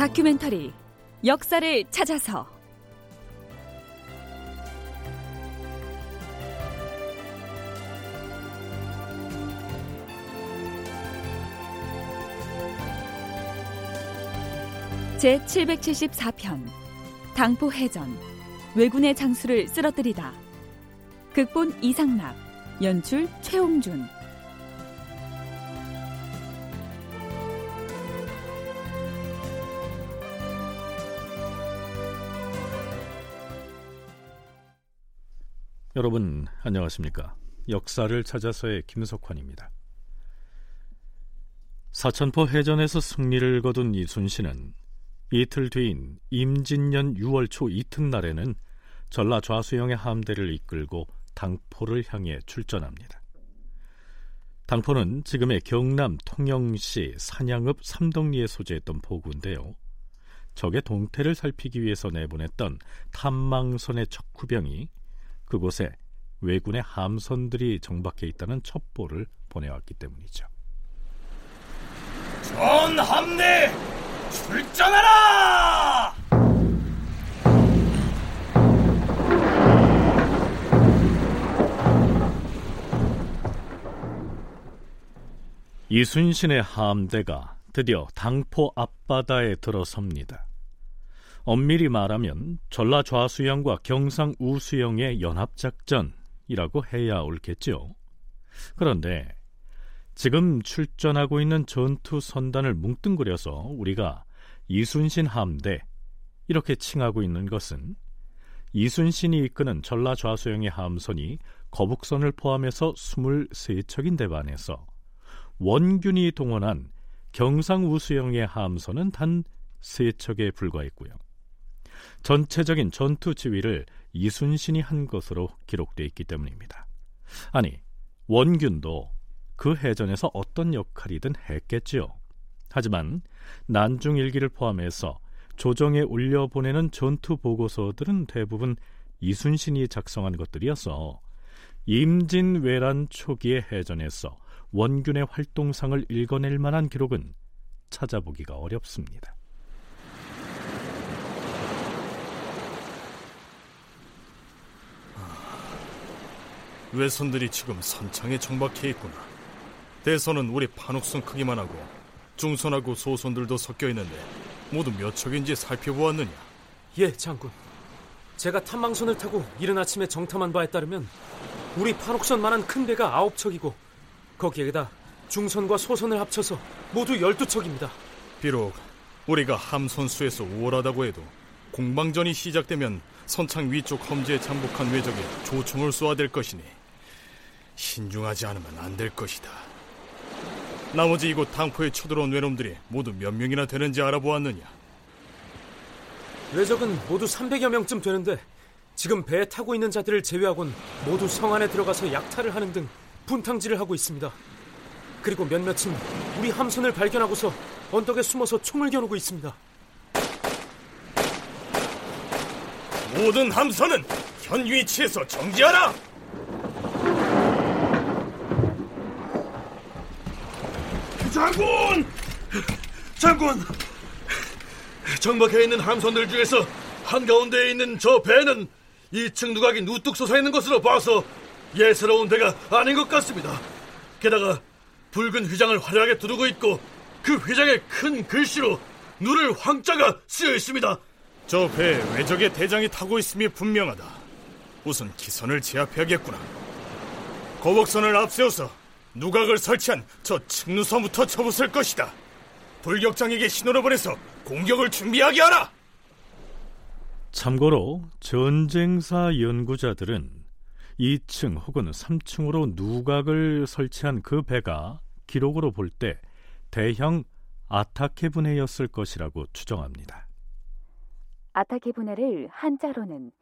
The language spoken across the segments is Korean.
다큐멘터리 역사를 찾아서. 제 774편 당포 해전 왜군의 장수를 쓰러뜨리다. 극본 이상락 연출 최홍준 여러분 안녕하십니까? 역사를 찾아서의 김석환입니다. 사천포 해전에서 승리를 거둔 이순신은 이틀 뒤인 임진년 6월 초 이튿날에는 전라 좌수영의 함대를 이끌고 당포를 향해 출전합니다. 당포는 지금의 경남 통영시 산양읍 삼덕리에 소재했던 포구인데요. 적의 동태를 살피기 위해서 내보냈던 탐망선의 척후병이 그곳에 왜군의 함선들이 정박해 있다는 첩보를 보내왔기 때문이죠. 전 함대 출전하라! 이순신의 함대가 드디어 당포 앞바다에 들어섭니다. 엄밀히 말하면 전라 좌수영과 경상 우수영의 연합작전이라고 해야 옳겠죠. 그런데 지금 출전하고 있는 전투 선단을 뭉뚱그려서 우리가 이순신 함대 이렇게 칭하고 있는 것은 이순신이 이끄는 전라 좌수영의 함선이 거북선을 포함해서 23척인데 반해서 원균이 동원한 경상 우수영의 함선은 단 3척에 불과했고요. 전체적인 전투 지휘를 이순신이 한 것으로 기록되어 있기 때문입니다. 아니, 원균도 그 해전에서 어떤 역할이든 했겠지요. 하지만 난중일기를 포함해서 조정에 올려보내는 전투 보고서들은 대부분 이순신이 작성한 것들이어서 임진왜란 초기의 해전에서 원균의 활동상을 읽어낼 만한 기록은 찾아보기가 어렵습니다. 외선들이 지금 선창에 정박해 있구나. 대선은 우리 판옥선 크기만 하고 중선하고 소선들도 섞여 있는데 모두 몇 척인지 살펴보았느냐? 예, 장군. 제가 탐망선을 타고 이른 아침에 정탐한 바에 따르면 우리 판옥선만한 큰 배가 아홉 척이고 거기에다 중선과 소선을 합쳐서 모두 열두 척입니다. 비록 우리가 함선수에서 우월하다고 해도 공방전이 시작되면 선창 위쪽 험지에 잠복한 외적에 조총을 쏘아댈 것이니 신중하지 않으면 안 될 것이다. 나머지 이곳 당포에 쳐들어온 외놈들이 모두 몇 명이나 되는지 알아보았느냐? 외적은 모두 300여 명쯤 되는데 지금 배에 타고 있는 자들을 제외하곤 모두 성 안에 들어가서 약탈을 하는 등 분탕질을 하고 있습니다. 그리고 몇몇은 우리 함선을 발견하고서 언덕에 숨어서 총을 겨누고 있습니다. 모든 함선은 현 위치에서 정지하라! 장군! 장군! 정박해 있는 함선들 중에서 한가운데에 있는 저 배는 2층 누각이 누뚝 솟아 있는 것으로 봐서 예스러운 배가 아닌 것 같습니다. 게다가 붉은 휘장을 화려하게 두르고 있고 그 휘장에 큰 글씨로 누를 황자가 쓰여 있습니다. 저 배에 외적의 대장이 타고 있음이 분명하다. 우선 기선을 제압해야겠구나. 거북선을 앞세워서 누각을 설치한 저 측누선부터 쳐부술 것이다. 돌격장에게 신호를 보내서 공격을 준비하게 하라! 참고로 전쟁사 연구자들은 2층 혹은 3층으로 누각을 설치한 그 배가 기록으로 볼 때 대형 아타케 분해였을 것이라고 추정합니다. 아타케 분해를 한자로는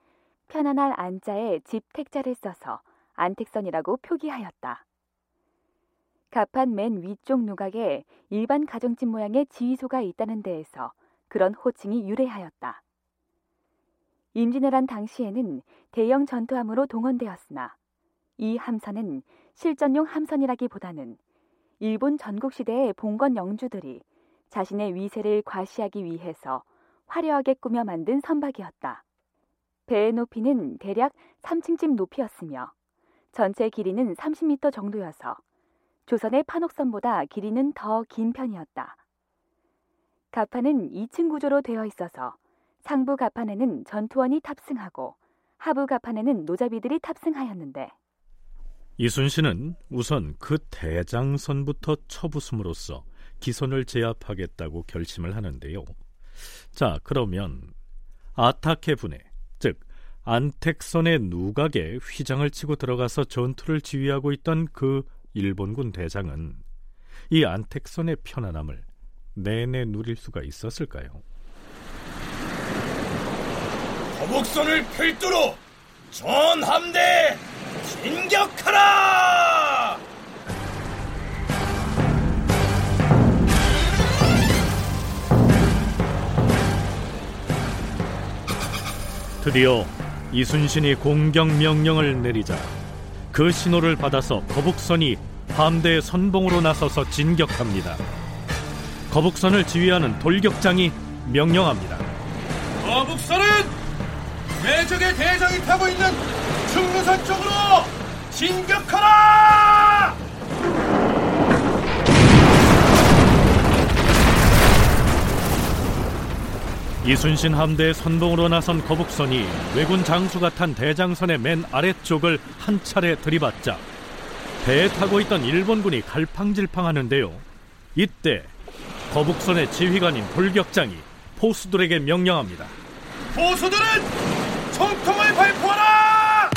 편안할 안자에 집택자를 써서 안택선이라고 표기하였다. 갑판 맨 위쪽 누각에 일반 가정집 모양의 지휘소가 있다는 데에서 그런 호칭이 유래하였다. 임진왜란 당시에는 대형 전투함으로 동원되었으나 이 함선은 실전용 함선이라기보다는 일본 전국시대의 봉건 영주들이 자신의 위세를 과시하기 위해서 화려하게 꾸며 만든 선박이었다. 배의 높이는 대략 3층쯤 높이였으며 전체 길이는 30m 정도여서 조선의 판옥선보다 길이는 더 긴 편이었다. 가판은 2층 구조로 되어 있어서 상부 가판에는 전투원이 탑승하고 하부 가판에는 노자비들이 탑승하였는데 이순신은 우선 그 대장선부터 쳐부숨으로써 기선을 제압하겠다고 결심을 하는데요. 자, 그러면 아타케 분해, 즉 안택선의 누각에 휘장을 치고 들어가서 전투를 지휘하고 있던 그 일본군 대장은 이 안택선의 편안함을 내내 누릴 수가 있었을까요? 거북선을 필두로 전 함대 진격하라! 드디어 이순신이 공격 명령을 내리자 그 신호를 받아서 거북선이 함대의 선봉으로 나서서 진격합니다. 거북선을 지휘하는 돌격장이 명령합니다. 거북선은 외적의 대장이 타고 있는 충무선 쪽으로 진격하라! 이순신 함대의 선봉으로 나선 거북선이 왜군 장수가 탄 대장선의 맨 아래쪽을 한 차례 들이받자 배에 타고 있던 일본군이 갈팡질팡하는데요. 이때 거북선의 지휘관인 돌격장이 포수들에게 명령합니다. 보수들은 총통을 발포하라!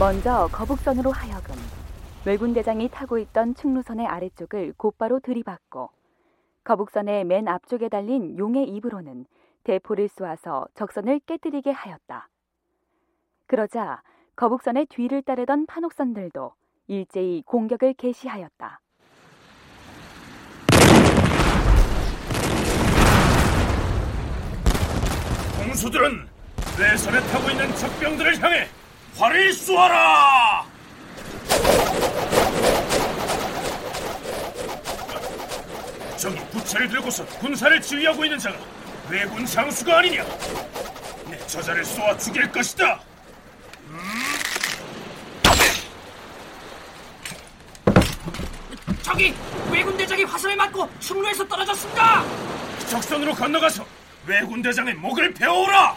먼저 거북선으로 하여금 왜군 대장이 타고 있던 충루선의 아래쪽을 곧바로 들이받고 거북선의 맨 앞쪽에 달린 용의 입으로는 대포를 쏘아서 적선을 깨뜨리게 하였다. 그러자 거북선의 뒤를 따르던 판옥선들도 일제히 공격을 개시하였다. 공수들은 내선에 타고 있는 적병들을 향해 활을 쏘아라! 저기 부채를 들고서 군사를 지휘하고 있는 자가 왜군 장수가 아니냐? 내 저자를 쏘아 죽일 것이다! 저기 왜군 대장이 화살을 맞고 충로에서 떨어졌습니다. 적선으로 건너가서 왜군 대장의 목을 베어오라!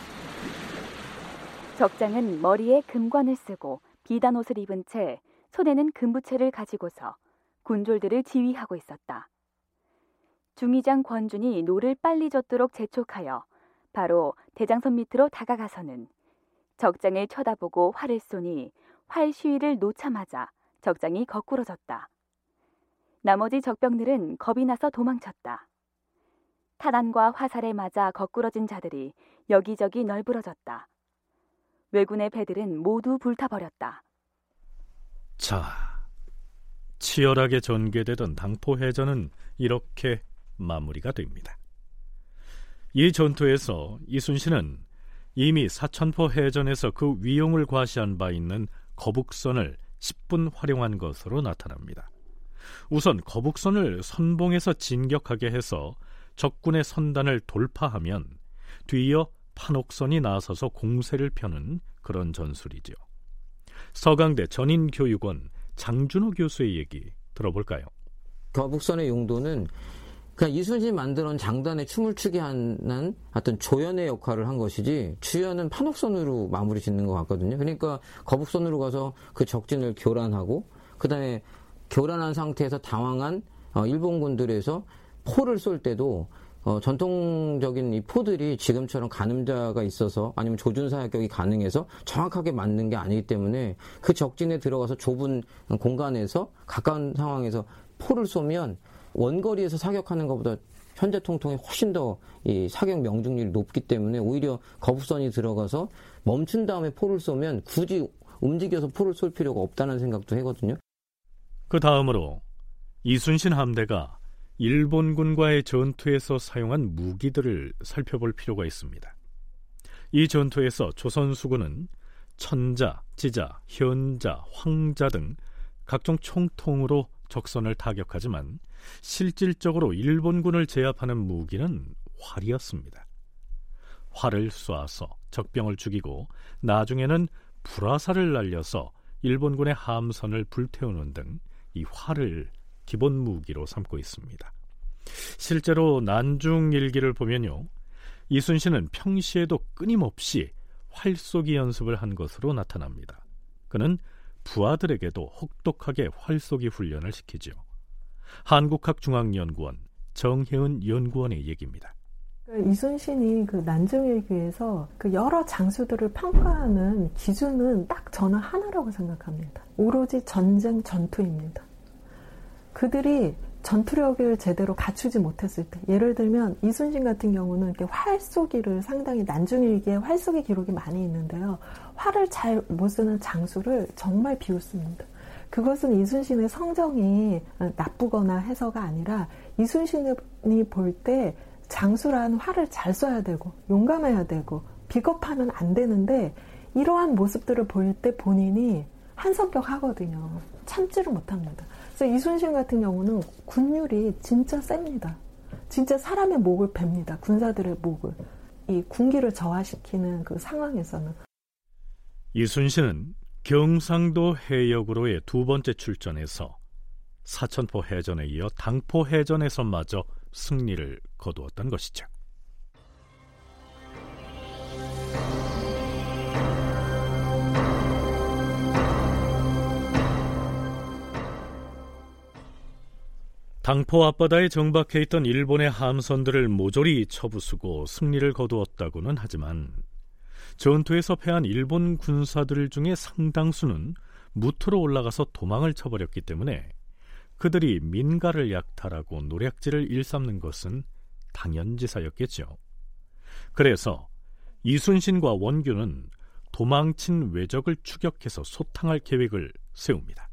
적장은 머리에 금관을 쓰고 비단 옷을 입은 채 손에는 금부채를 가지고서 군졸들을 지휘하고 있었다. 중위장 권준이 노를 빨리 젓도록 재촉하여 바로 대장선 밑으로 다가가서는 적장을 쳐다보고 활을 쏘니 활 시위를 놓자마자 적장이 거꾸러졌다. 나머지 적병들은 겁이 나서 도망쳤다. 타단과 화살에 맞아 거꾸러진 자들이 여기저기 널브러졌다. 왜군의 배들은 모두 불타버렸다. 자, 치열하게 전개되던 당포해전은 이렇게 마무리가 됩니다. 이 전투에서 이순신은 이미 사천포 해전에서 그 위용을 과시한 바 있는 거북선을 10분 활용한 것으로 나타납니다. 우선 거북선을 선봉에서 진격하게 해서 적군의 선단을 돌파하면 뒤이어 판옥선이 나서서 공세를 펴는 그런 전술이죠. 서강대 전인교육원 장준호 교수의 얘기 들어볼까요? 거북선의 용도는 그냥 이순신이 만들어놓은 장단에 춤을 추게 하는 어떤 조연의 역할을 한 것이지 주연은 판옥선으로 마무리 짓는 것 같거든요. 그러니까 거북선으로 가서 그 적진을 교란하고 그다음에 교란한 상태에서 당황한 어, 일본군들에서 포를 쏠 때도 어, 전통적인 이 포들이 지금처럼 가늠자가 있어서 아니면 조준사 합격이 가능해서 정확하게 맞는 게 아니기 때문에 그 적진에 들어가서 좁은 공간에서 가까운 상황에서 포를 쏘면 원거리에서 사격하는 것보다 현재 통통이 훨씬 더 이 사격 명중률이 높기 때문에 오히려 거북선이 들어가서 멈춘 다음에 포를 쏘면 굳이 움직여서 포를 쏠 필요가 없다는 생각도 하거든요. 그 다음으로 이순신 함대가 일본군과의 전투에서 사용한 무기들을 살펴볼 필요가 있습니다. 이 전투에서 조선 수군은 천자, 지자, 현자, 황자 등 각종 총통으로 적선을 타격하지만 실질적으로 일본군을 제압하는 무기는 활이었습니다. 활을 쏴서 적병을 죽이고 나중에는 불화살을 날려서 일본군의 함선을 불태우는 등 이 활을 기본 무기로 삼고 있습니다. 실제로 난중 일기를 보면요. 이순신은 평시에도 끊임없이 활쏘기 연습을 한 것으로 나타납니다. 그는 부하들에게도 혹독하게 활쏘기 훈련을 시키죠. 한국학중앙연구원 정혜은 연구원의 얘기입니다. 이순신이 그 난중일기에서 그 여러 장수들을 평가하는 기준은 딱 저는 하나라고 생각합니다. 오로지 전쟁 전투입니다. 그들이 전투력을 제대로 갖추지 못했을 때, 예를 들면 이순신 같은 경우는 이렇게 활 쏘기를 상당히 난중일기에 활 쏘기 기록이 많이 있는데요. 활을 잘못 쓰는 장수를 정말 비웃습니다. 그것은 이순신의 성정이 나쁘거나 해서가 아니라 이순신이 볼 때 장수란 활을 잘 쏴야 되고 용감해야 되고 비겁하면 안 되는데 이러한 모습들을 볼때 본인이 한성격 하거든요. 참지를 못합니다. 그래서 이순신 같은 경우는 군율이 진짜 셉니다. 진짜 사람의 목을 뱁니다. 군사들의 목을. 이 군기를 저하시키는 그 상황에서는. 이순신은 경상도 해역으로의 두 번째 출전에서 사천포 해전에 이어 당포 해전에서마저 승리를 거두었던 것이죠. 당포 앞바다에 정박해 있던 일본의 함선들을 모조리 쳐부수고 승리를 거두었다고는 하지만 전투에서 패한 일본 군사들 중에 상당수는 무트로 올라가서 도망을 쳐버렸기 때문에 그들이 민가를 약탈하고 노략질을 일삼는 것은 당연지사였겠죠. 그래서 이순신과 원규는 도망친 왜적을 추격해서 소탕할 계획을 세웁니다.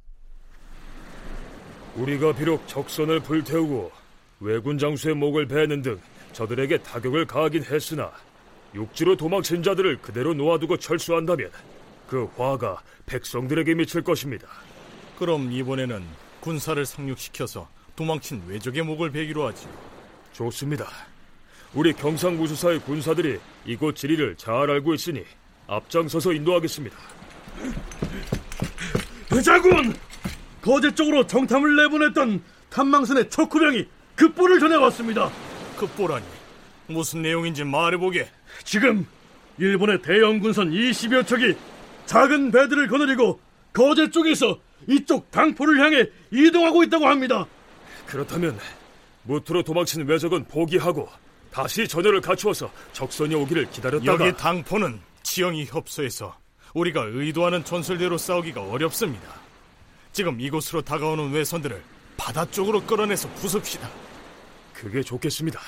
우리가 비록 적선을 불태우고 왜군 장수의 목을 베는 등 저들에게 타격을 가하긴 했으나 육지로 도망친 자들을 그대로 놓아두고 철수한다면 그 화가 백성들에게 미칠 것입니다. 그럼 이번에는 군사를 상륙시켜서 도망친 왜적의 목을 베기로 하지. 좋습니다. 우리 경상무수사의 군사들이 이곳 지리를 잘 알고 있으니 앞장서서 인도하겠습니다. 대장군! 거제 쪽으로 정탐을 내보냈던 탐망선의 척후병이 급보를 전해왔습니다. 급보라니 무슨 내용인지 말해보게. 지금 일본의 대형 군선 20여 척이 작은 배들을 거느리고 거제 쪽에서 이쪽 당포를 향해 이동하고 있다고 합니다. 그렇다면 무트로 도망친 왜적은 포기하고 다시 전열을 갖추어서 적선이 오기를 기다렸다가 여기 당포는 지형이 협소해서 우리가 의도하는 전술대로 싸우기가 어렵습니다. 지금 이곳으로 다가오는 외선들을 바다 쪽으로 끌어내서 부숩시다. 그게 좋겠습니다.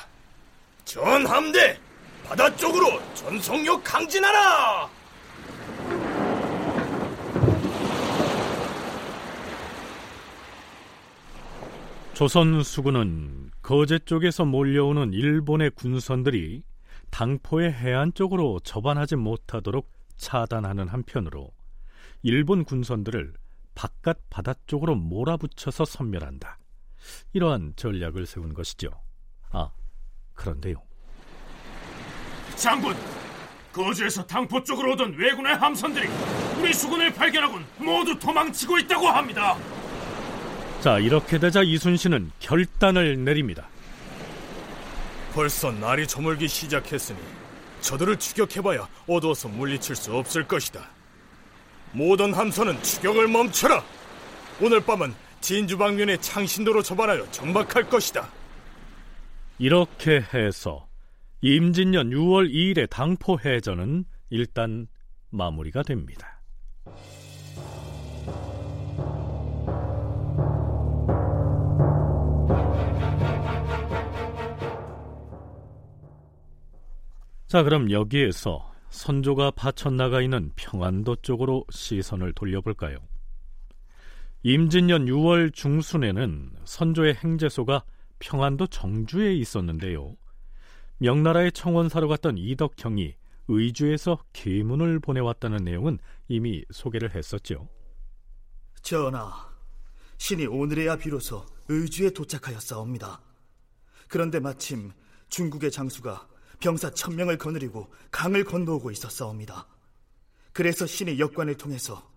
전 함대 바다 쪽으로 전속력 강진하라! 조선 수군은 거제 쪽에서 몰려오는 일본의 군선들이 당포의 해안 쪽으로 접안하지 못하도록 차단하는 한편으로 일본 군선들을 바깥 바다 쪽으로 몰아붙여서 섬멸한다. 이러한 전략을 세운 것이죠. 아, 그런데요. 장군, 거제에서 당포 쪽으로 오던 왜군의 함선들이 우리 수군을 발견하곤 모두 도망치고 있다고 합니다. 자, 이렇게 되자 이순신은 결단을 내립니다. 벌써 날이 저물기 시작했으니 저들을 추격해봐야 어두워서 물리칠 수 없을 것이다. 모든 함선은 추격을 멈춰라. 오늘 밤은 진주 방면의 창신도로 접안하여 정박할 것이다. 이렇게 해서 임진년 6월 2일의 당포 해전은 일단 마무리가 됩니다. 자, 그럼 여기에서 선조가 파천 나가 있는 평안도 쪽으로 시선을 돌려볼까요? 임진년 6월 중순에는 선조의 행제소가 평안도 정주에 있었는데요. 명나라의 청원사로 갔던 이덕형이 의주에서 계문을 보내왔다는 내용은 이미 소개를 했었죠. 전하, 신이 오늘에야 비로소 의주에 도착하였사옵니다. 그런데 마침 중국의 장수가 병사 천명을 거느리고 강을 건너오고 있었사옵니다. 그래서 신이 역관을 통해서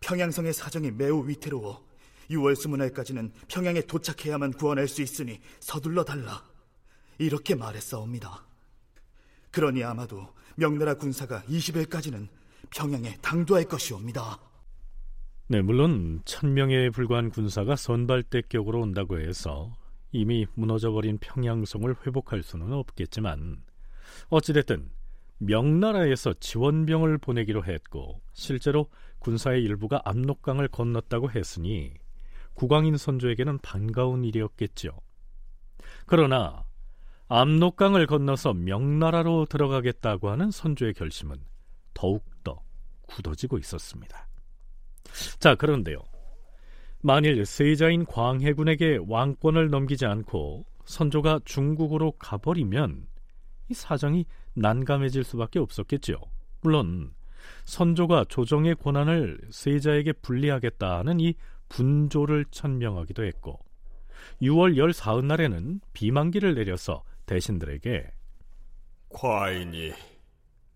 평양성의 사정이 매우 위태로워 6월 스물날까지는 평양에 도착해야만 구원할 수 있으니 서둘러 달라. 이렇게 말했사옵니다. 그러니 아마도 명나라 군사가 20일까지는 평양에 당도할 것이옵니다. 네, 물론 천명에 불과한 군사가 선발대격으로 온다고 해서 이미 무너져버린 평양성을 회복할 수는 없겠지만 어찌됐든 명나라에서 지원병을 보내기로 했고 실제로 군사의 일부가 압록강을 건넜다고 했으니 국왕인 선조에게는 반가운 일이었겠죠. 그러나 압록강을 건너서 명나라로 들어가겠다고 하는 선조의 결심은 더욱더 굳어지고 있었습니다. 자, 그런데요. 만일 세자인 광해군에게 왕권을 넘기지 않고 선조가 중국으로 가버리면 이 사정이 난감해질 수밖에 없었겠죠. 물론 선조가 조정의 권한을 세자에게 분리하겠다는 이 분조를 천명하기도 했고 6월 14날 날에는 비만기를 내려서 대신들에게 과인이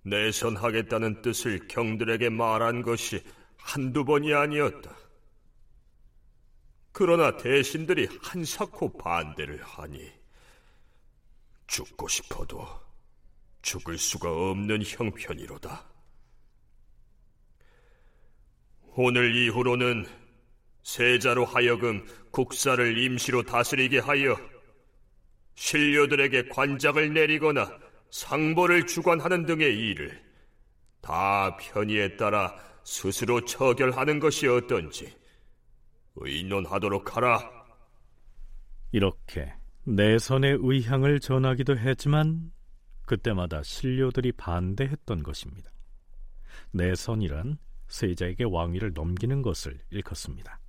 내선하겠다는 뜻을 경들에게 말한 것이 한두 번이 아니었다. 그러나 대신들이 한사코 반대를 하니 죽고 싶어도 죽을 수가 없는 형편이로다. 오늘 이후로는 세자로 하여금 국사를 임시로 다스리게 하여 신료들에게 관작을 내리거나 상보를 주관하는 등의 일을 다 편의에 따라 스스로 처결하는 것이 어떤지 의논하도록 하라. 이렇게 내선의 의향을 전하기도 했지만 그때마다 신료들이 반대했던 것입니다. 내선이란 세자에게 왕위를 넘기는 것을 일컫습니다.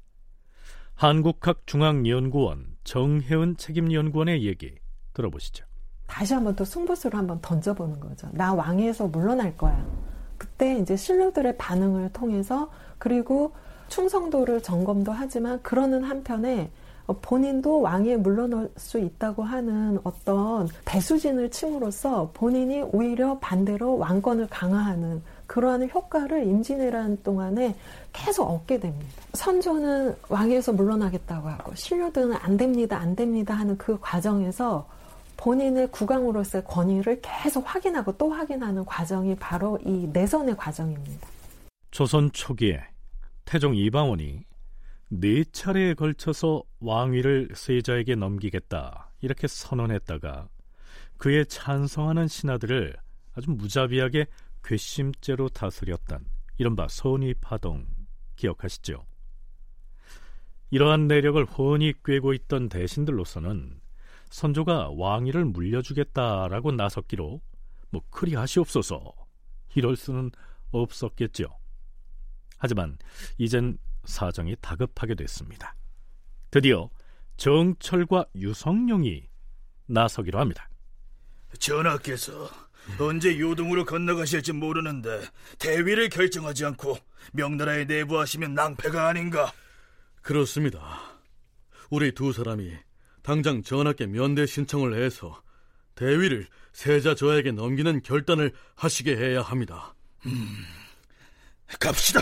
한국학중앙연구원 정혜은 책임연구원의 얘기 들어보시죠. 다시 한번 또 승부수를 한번 던져보는 거죠. 나 왕위에서 물러날 거야. 그때 이제 신료들의 반응을 통해서 그리고 충성도를 점검도 하지만 그러는 한편에 본인도 왕위에 물러날 수 있다고 하는 어떤 배수진을 침으로써 본인이 오히려 반대로 왕권을 강화하는 그러한 효과를 임진왜란 동안에 계속 얻게 됩니다. 선조는 왕위에서 물러나겠다고 하고 신료들은 안 됩니다, 안 됩니다 하는 그 과정에서 본인의 국왕으로서의 권위를 계속 확인하고 또 확인하는 과정이 바로 이 내선의 과정입니다. 조선 초기에 태종 이방원이 네 차례에 걸쳐서 왕위를 세자에게 넘기겠다 이렇게 선언했다가 그에 찬성하는 신하들을 아주 무자비하게 괘씸죄로 다스렸던 이른바 선의파동 기억하시죠? 이러한 내력을 훤히 꿰고 있던 대신들로서는 선조가 왕위를 물려주겠다라고 나섰기로 뭐 그리 하시옵소서 이럴 수는 없었겠죠. 하지만 이젠 사정이 다급하게 됐습니다. 드디어 정철과 유성룡이 나서기로 합니다. 전하께서 언제 요동으로 건너가실지 모르는데 대위를 결정하지 않고 명나라에 내부하시면 낭패가 아닌가? 그렇습니다. 우리 두 사람이 당장 전하께 면대 신청을 해서 대위를 세자 저에게 넘기는 결단을 하시게 해야 합니다. 음, 갑시다.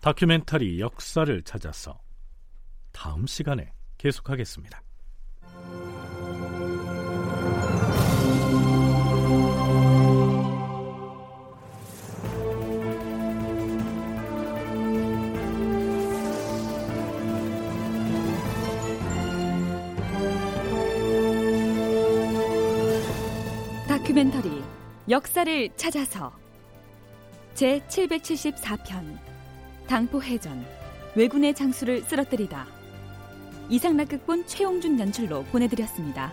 다큐멘터리 역사를 찾아서 다음 시간에 계속하겠습니다. 다큐멘터리 역사를 찾아서 제 774편 당포해전 왜군의 장수를 쓰러뜨리다 이상락극본 최용준 연출로 보내드렸습니다.